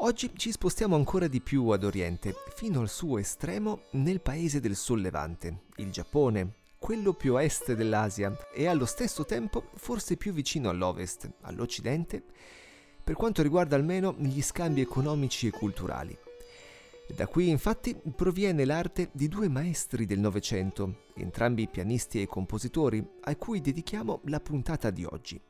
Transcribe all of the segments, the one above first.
Oggi ci spostiamo ancora di più ad Oriente, fino al suo estremo nel paese del Sollevante, il Giappone, quello più a est dell'Asia e allo stesso tempo forse più vicino all'Ovest, all'Occidente, per quanto riguarda almeno gli scambi economici e culturali. Da qui infatti proviene l'arte di due maestri del Novecento, entrambi pianisti e compositori, a cui dedichiamo la puntata di oggi.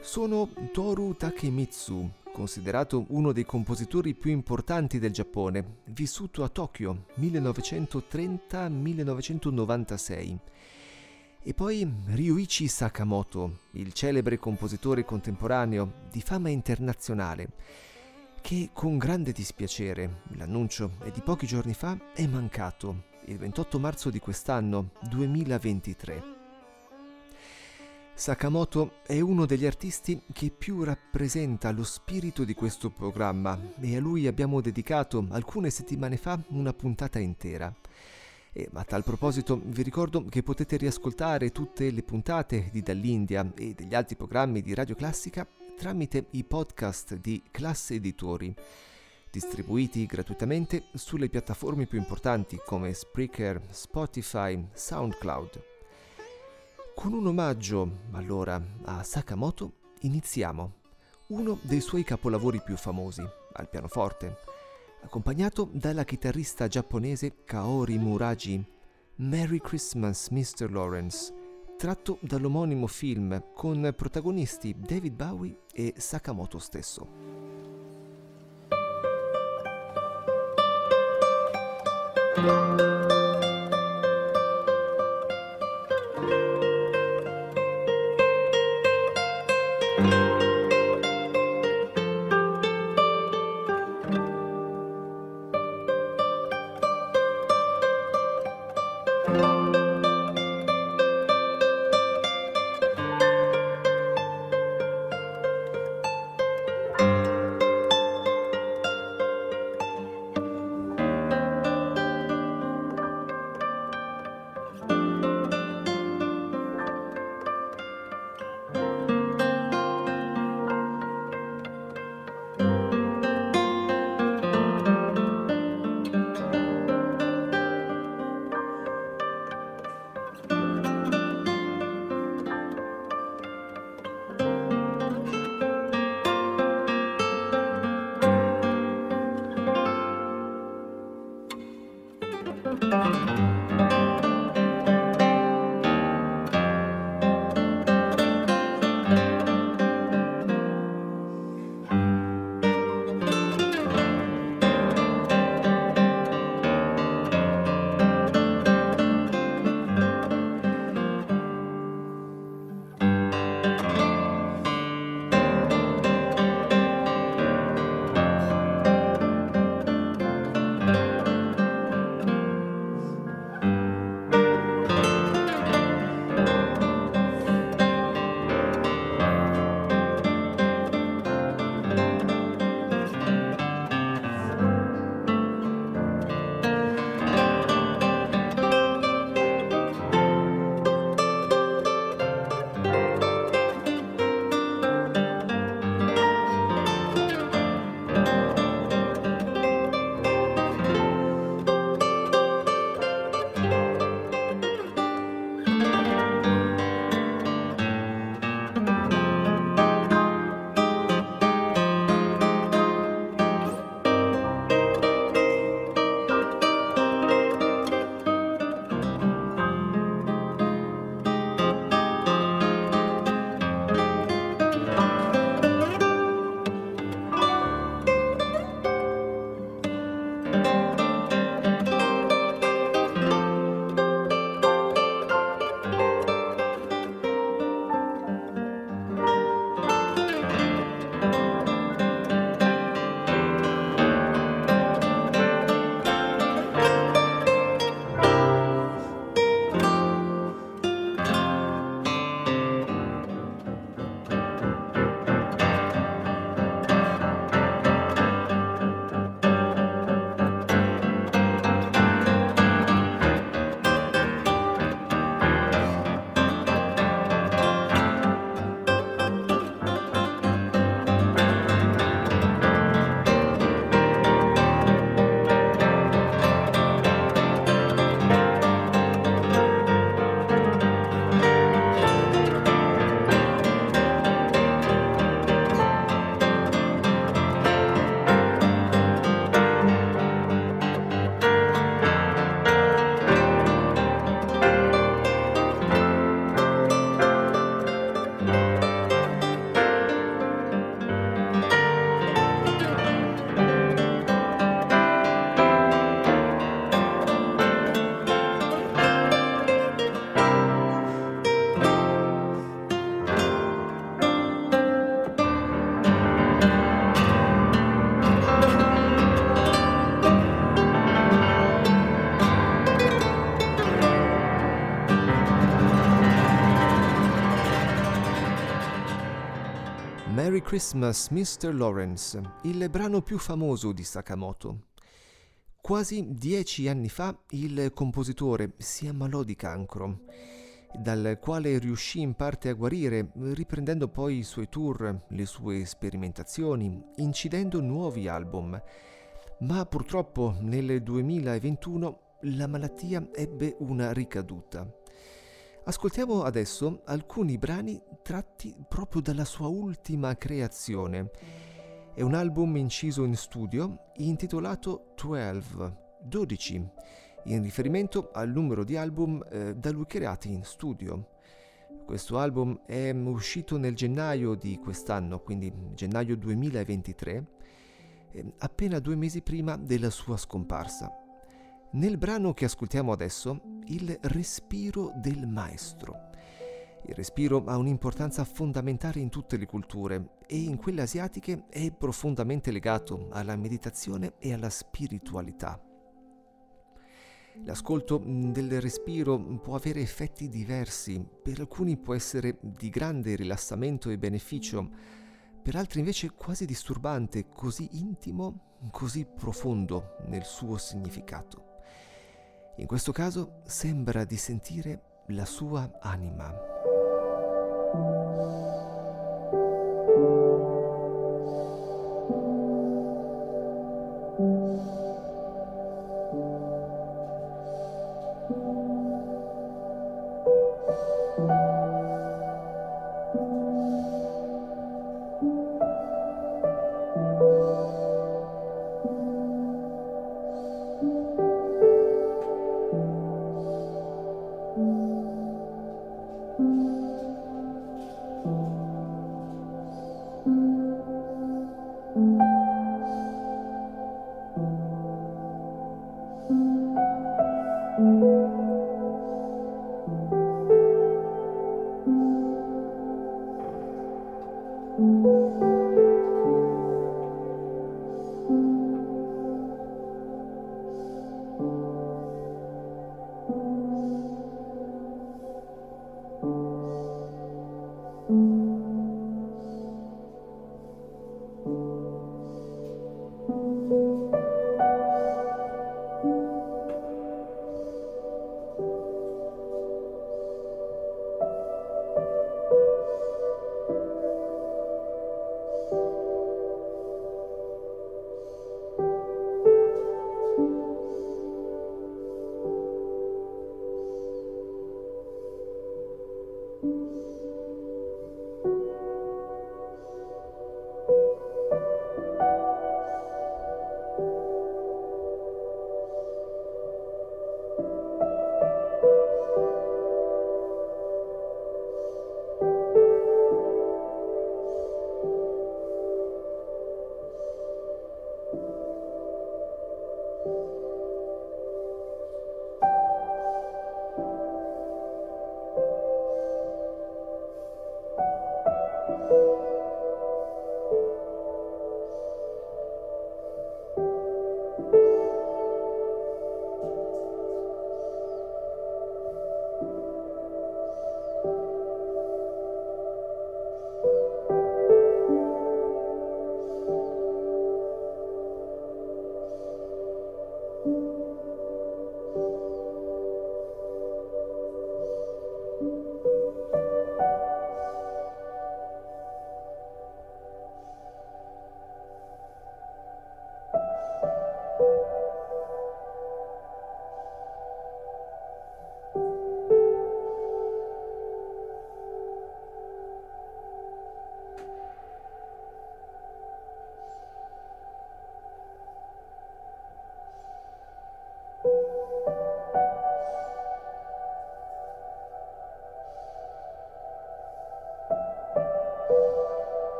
Sono Toru Takemitsu, considerato uno dei compositori più importanti del Giappone, vissuto a Tokyo 1930-1996. E poi Ryuichi Sakamoto, il celebre compositore contemporaneo di fama internazionale, che con grande dispiacere, l'annuncio è di pochi giorni fa, è mancato il 28 marzo di quest'anno, 2023. Sakamoto è uno degli artisti che più rappresenta lo spirito di questo programma e a lui abbiamo dedicato alcune settimane fa una puntata intera. E a tal proposito vi ricordo che potete riascoltare tutte le puntate di Dall'India e degli altri programmi di Radio Classica tramite i podcast di Classe Editori, distribuiti gratuitamente sulle piattaforme più importanti come Spreaker, Spotify, SoundCloud. Con un omaggio, allora, a Sakamoto, iniziamo uno dei suoi capolavori più famosi, al pianoforte, accompagnato dalla chitarrista giapponese Kaori Muraji, Merry Christmas Mr. Lawrence, tratto dall'omonimo film con protagonisti David Bowie e Sakamoto stesso. thank Christmas, Mr. Lawrence, il brano più famoso di Sakamoto. Quasi dieci anni fa il compositore si ammalò di cancro, dal quale riuscì in parte a guarire, riprendendo poi i suoi tour, le sue sperimentazioni, incidendo nuovi album. Ma purtroppo nel 2021 la malattia ebbe una ricaduta. Ascoltiamo adesso alcuni brani tratti proprio dalla sua ultima creazione. È un album inciso in studio intitolato 12, 12, in riferimento al numero di album eh, da lui creati in studio. Questo album è uscito nel gennaio di quest'anno, quindi gennaio 2023, eh, appena due mesi prima della sua scomparsa. Nel brano che ascoltiamo adesso, il respiro del maestro. Il respiro ha un'importanza fondamentale in tutte le culture e in quelle asiatiche è profondamente legato alla meditazione e alla spiritualità. L'ascolto del respiro può avere effetti diversi, per alcuni può essere di grande rilassamento e beneficio, per altri invece quasi disturbante, così intimo, così profondo nel suo significato. In questo caso sembra di sentire la sua anima.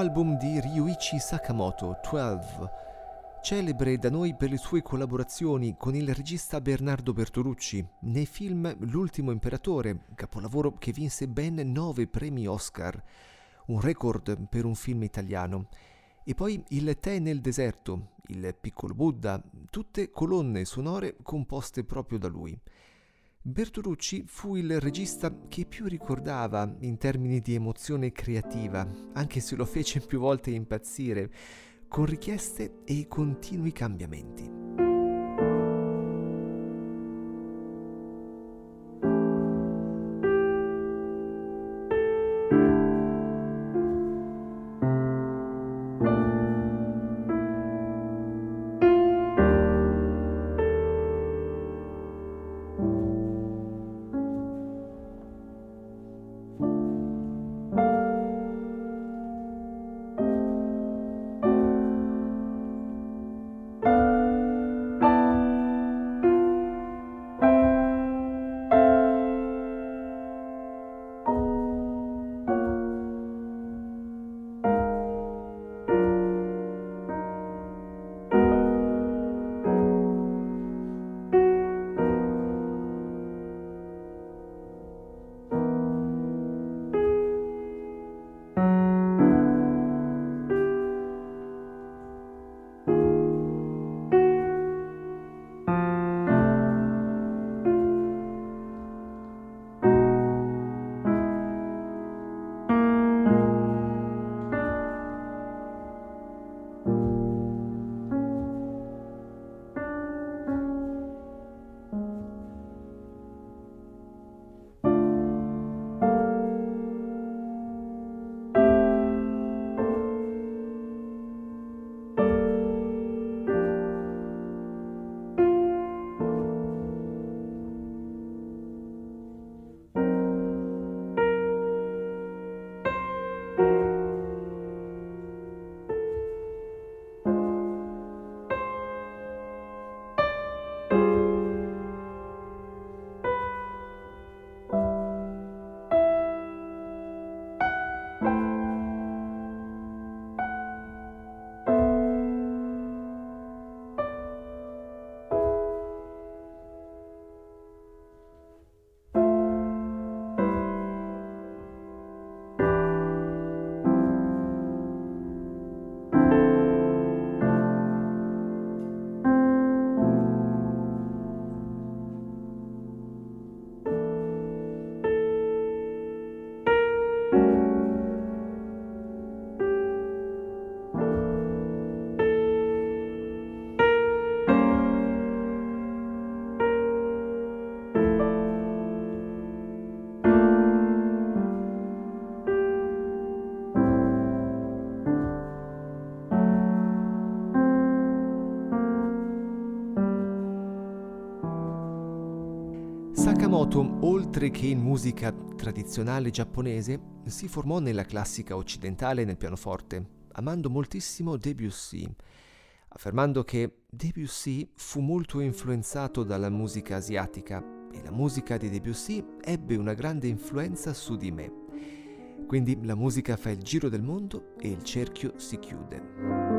Album di Ryuichi Sakamoto, 12, celebre da noi per le sue collaborazioni con il regista Bernardo Bertolucci. Nei film L'ultimo imperatore, capolavoro che vinse ben nove premi Oscar, un record per un film italiano, e poi Il tè nel deserto, Il piccolo Buddha, tutte colonne sonore composte proprio da lui. Bertolucci fu il regista che più ricordava in termini di emozione creativa, anche se lo fece più volte impazzire, con richieste e continui cambiamenti. Sakamoto, oltre che in musica tradizionale giapponese, si formò nella classica occidentale nel pianoforte, amando moltissimo Debussy, affermando che Debussy fu molto influenzato dalla musica asiatica e la musica di Debussy ebbe una grande influenza su di me. Quindi la musica fa il giro del mondo e il cerchio si chiude.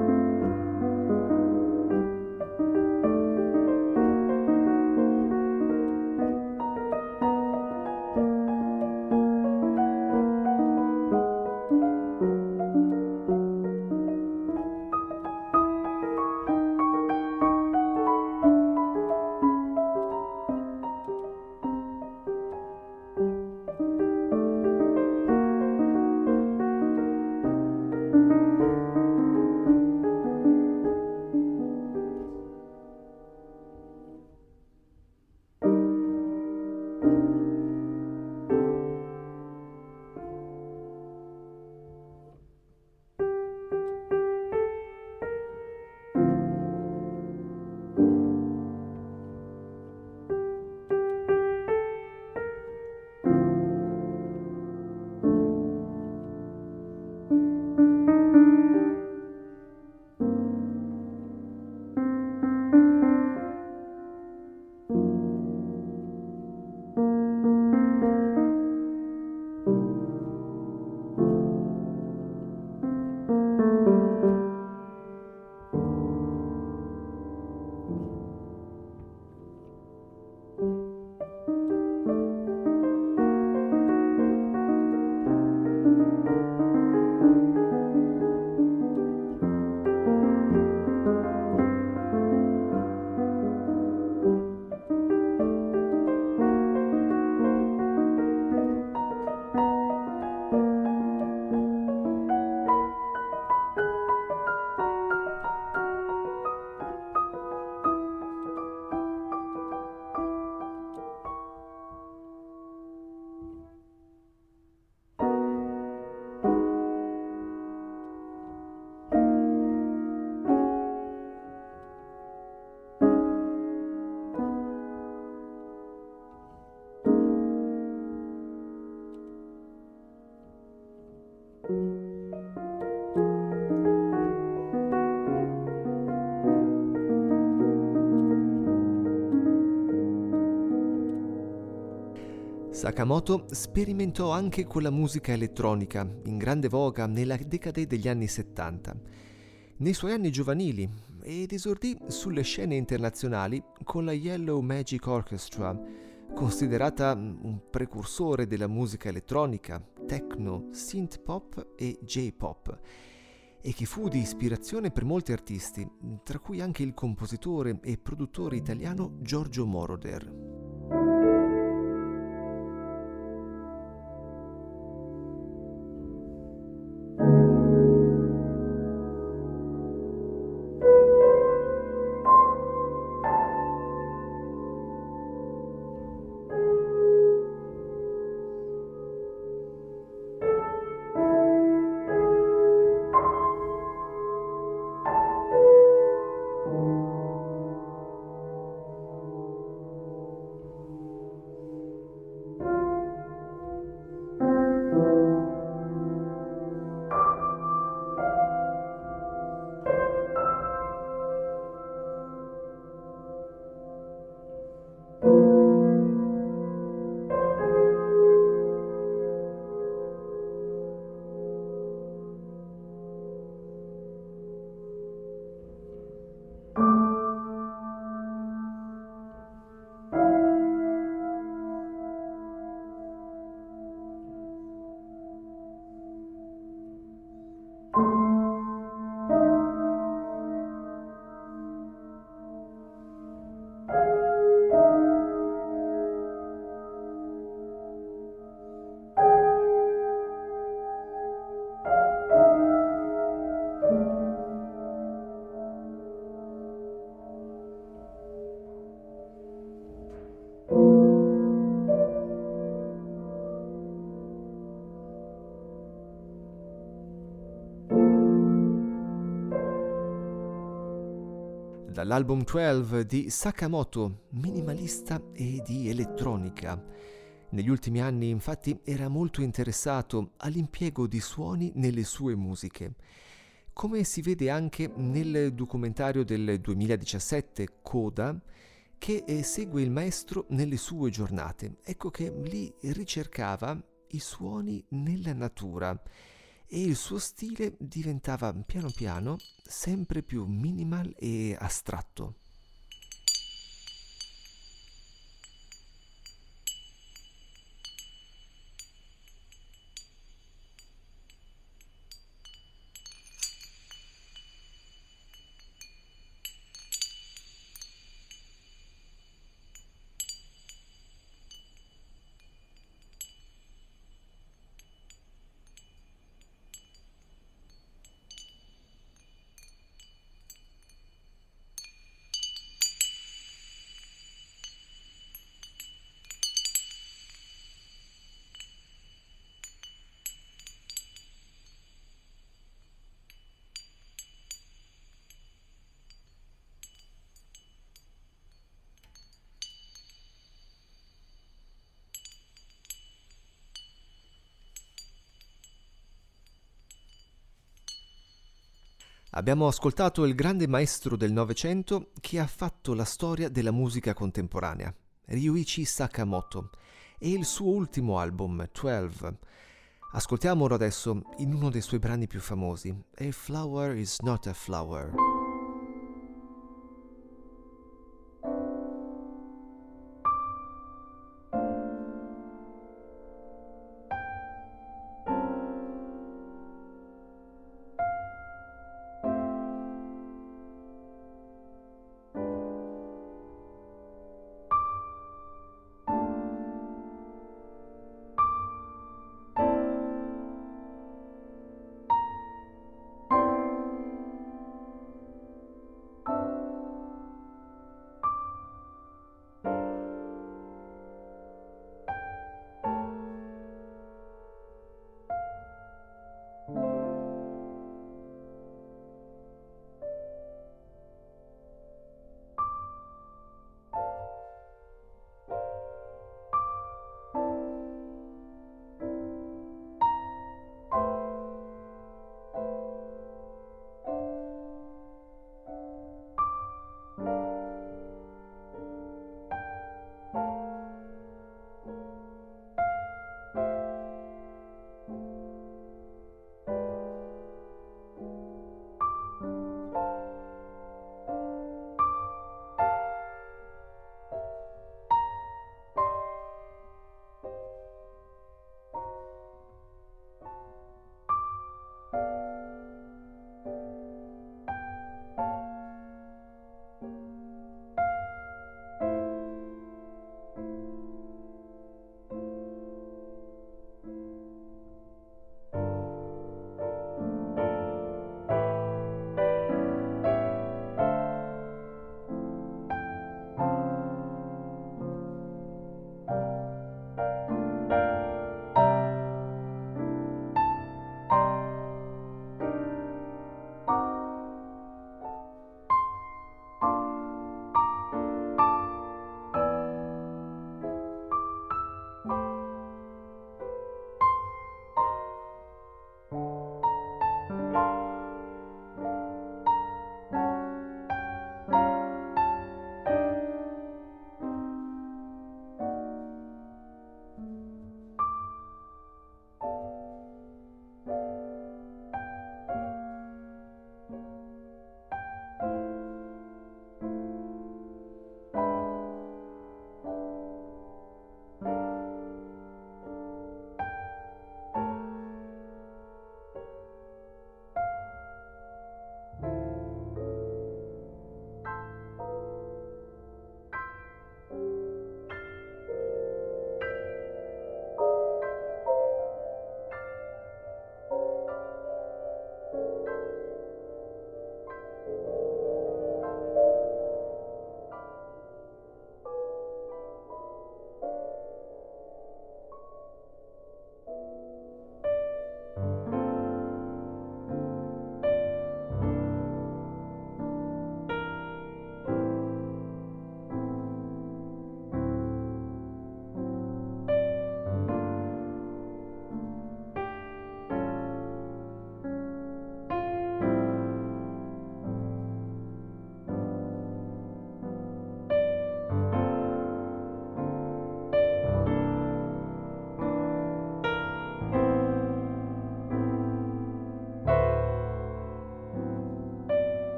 Sakamoto sperimentò anche con la musica elettronica, in grande voga nella decade degli anni 70. Nei suoi anni giovanili ed esordì sulle scene internazionali con la Yellow Magic Orchestra, considerata un precursore della musica elettronica, techno, synth pop e J-pop, e che fu di ispirazione per molti artisti, tra cui anche il compositore e produttore italiano Giorgio Moroder. Dall'album 12 di Sakamoto, minimalista e di elettronica. Negli ultimi anni infatti era molto interessato all'impiego di suoni nelle sue musiche. Come si vede anche nel documentario del 2017 Coda, che eh, segue il maestro nelle sue giornate. Ecco che lì ricercava i suoni nella natura e il suo stile diventava piano piano sempre più minimal e astratto. Abbiamo ascoltato il grande maestro del Novecento che ha fatto la storia della musica contemporanea, Ryuichi Sakamoto, e il suo ultimo album, 12. Ascoltiamolo adesso in uno dei suoi brani più famosi, A Flower is Not a Flower.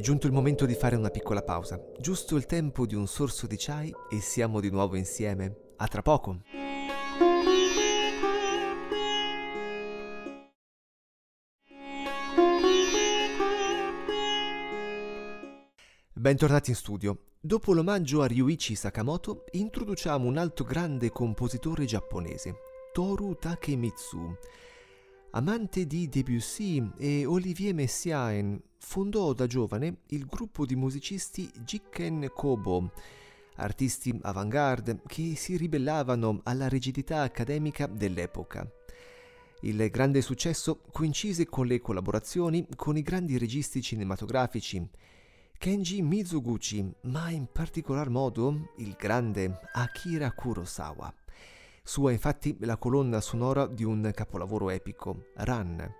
È giunto il momento di fare una piccola pausa, giusto il tempo di un sorso di chai e siamo di nuovo insieme. A tra poco! Bentornati in studio. Dopo l'omaggio a Ryuichi Sakamoto, introduciamo un altro grande compositore giapponese, Toru Takemitsu. Amante di Debussy e Olivier Messiaen, fondò da giovane il gruppo di musicisti Jikken Kobo, artisti avant-garde che si ribellavano alla rigidità accademica dell'epoca. Il grande successo coincise con le collaborazioni con i grandi registi cinematografici Kenji Mizuguchi, ma in particolar modo il grande Akira Kurosawa. Sua infatti la colonna sonora di un capolavoro epico, Run.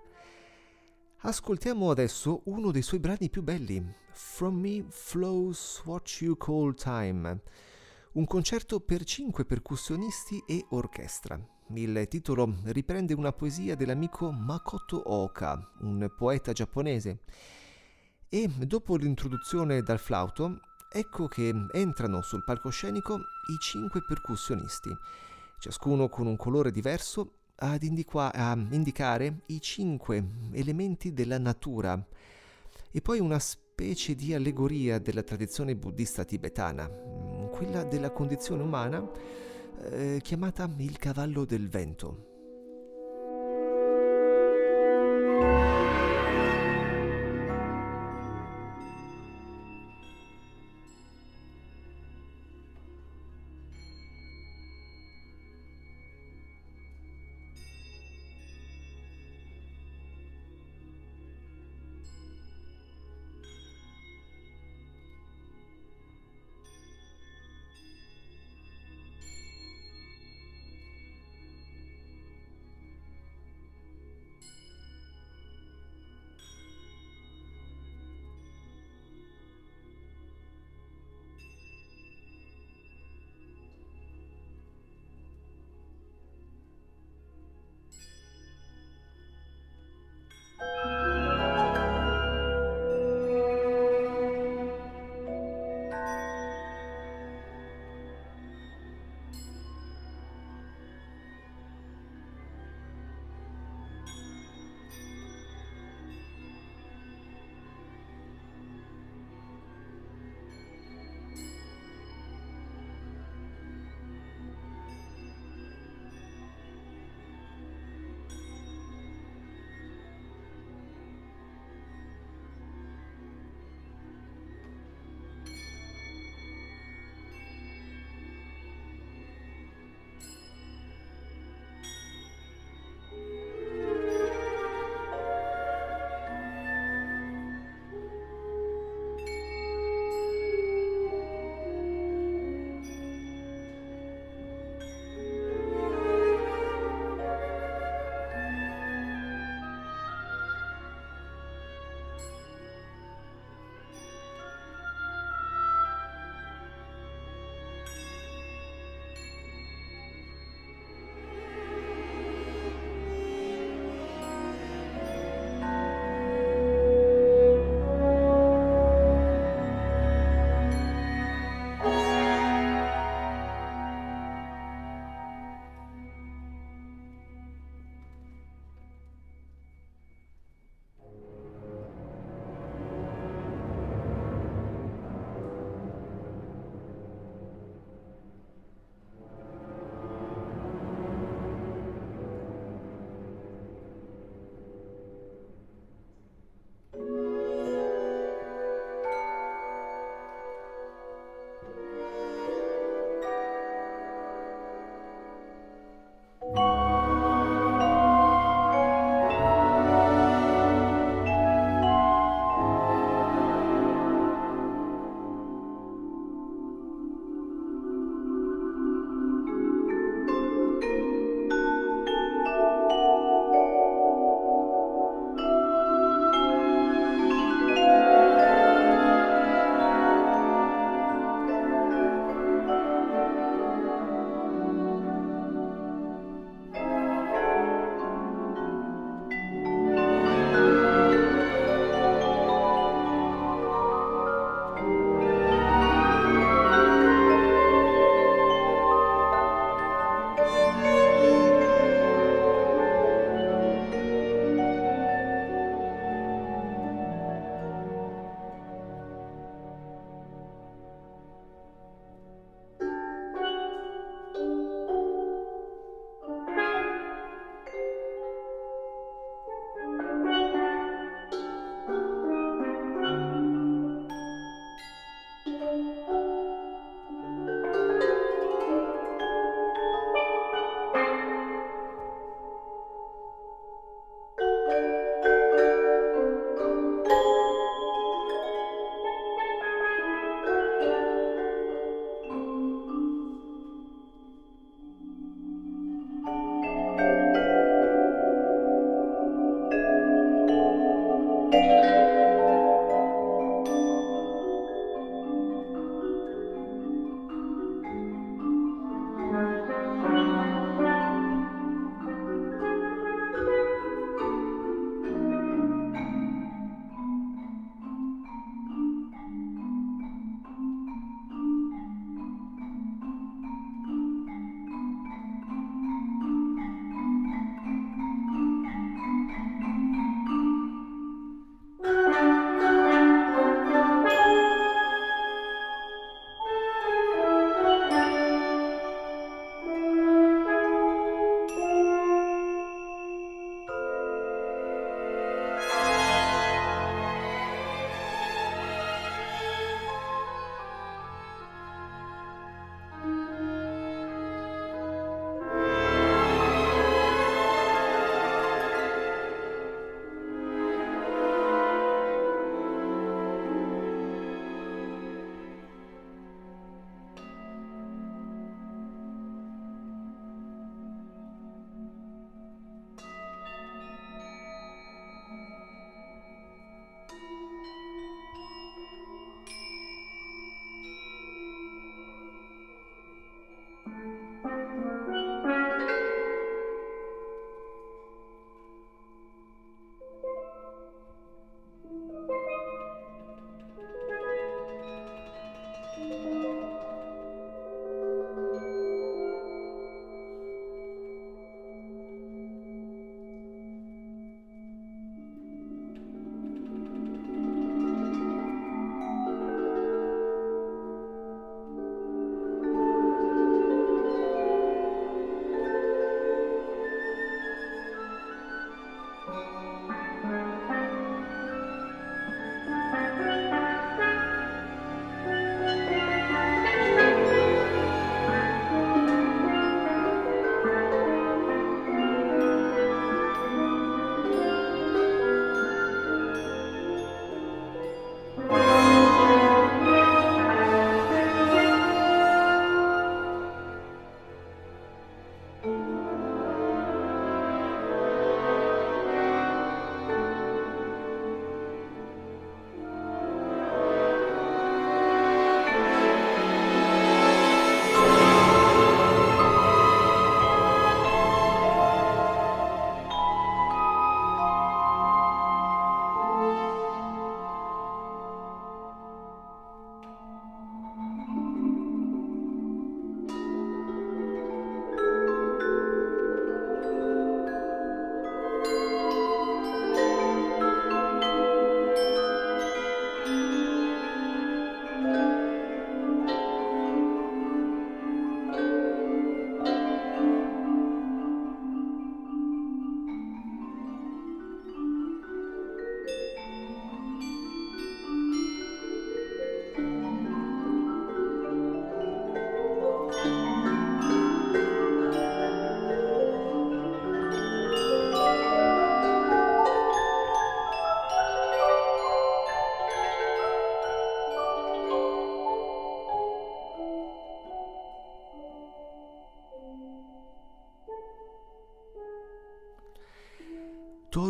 Ascoltiamo adesso uno dei suoi brani più belli, From Me Flows What You Call Time, un concerto per cinque percussionisti e orchestra. Il titolo riprende una poesia dell'amico Makoto Oka, un poeta giapponese. E dopo l'introduzione dal flauto, ecco che entrano sul palcoscenico i cinque percussionisti ciascuno con un colore diverso, ad indiqua- a indicare i cinque elementi della natura e poi una specie di allegoria della tradizione buddista tibetana, quella della condizione umana eh, chiamata il cavallo del vento.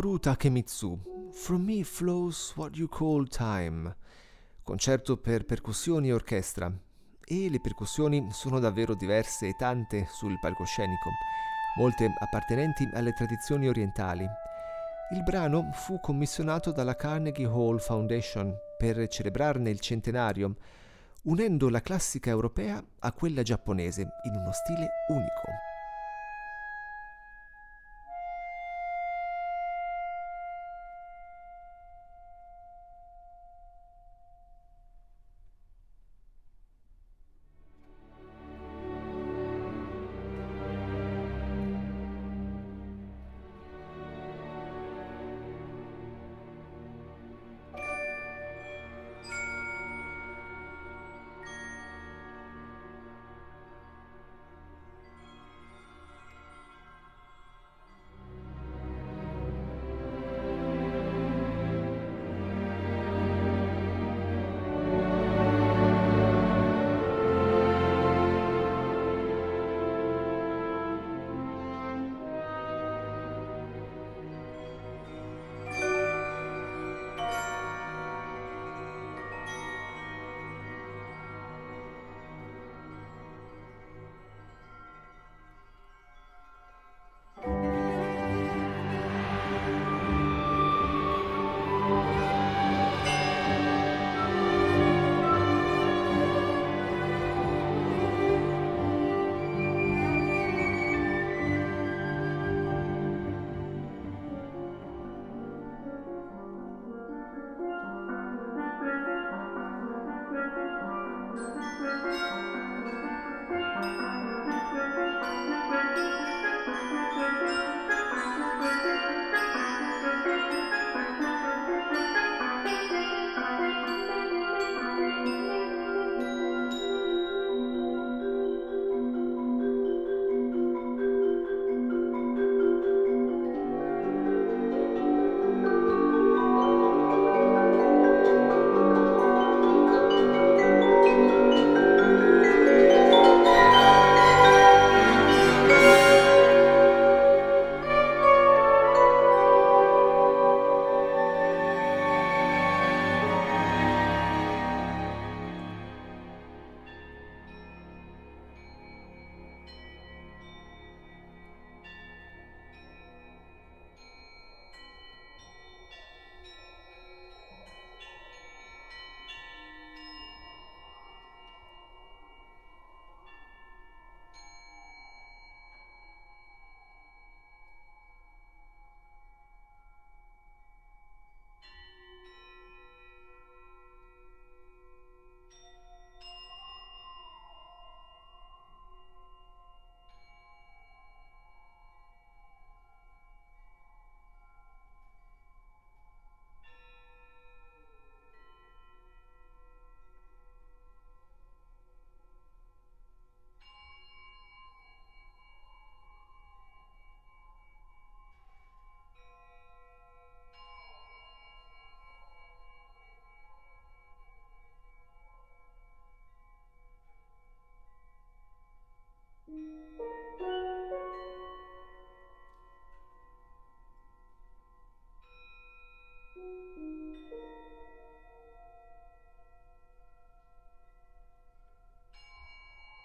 Toru Takemitsu, From Me Flows What You Call Time, concerto per percussioni e orchestra. E le percussioni sono davvero diverse e tante sul palcoscenico, molte appartenenti alle tradizioni orientali. Il brano fu commissionato dalla Carnegie Hall Foundation per celebrarne il centenario, unendo la classica europea a quella giapponese in uno stile unico.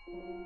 Thank you.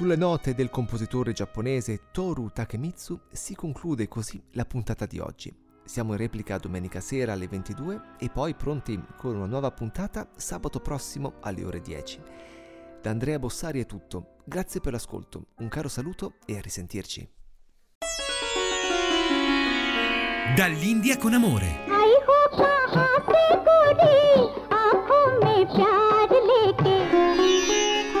Sulle note del compositore giapponese Toru Takemitsu si conclude così la puntata di oggi. Siamo in replica domenica sera alle 22 e poi pronti con una nuova puntata sabato prossimo alle ore 10. Da Andrea Bossari è tutto. Grazie per l'ascolto, un caro saluto e a risentirci. Dall'India con amore.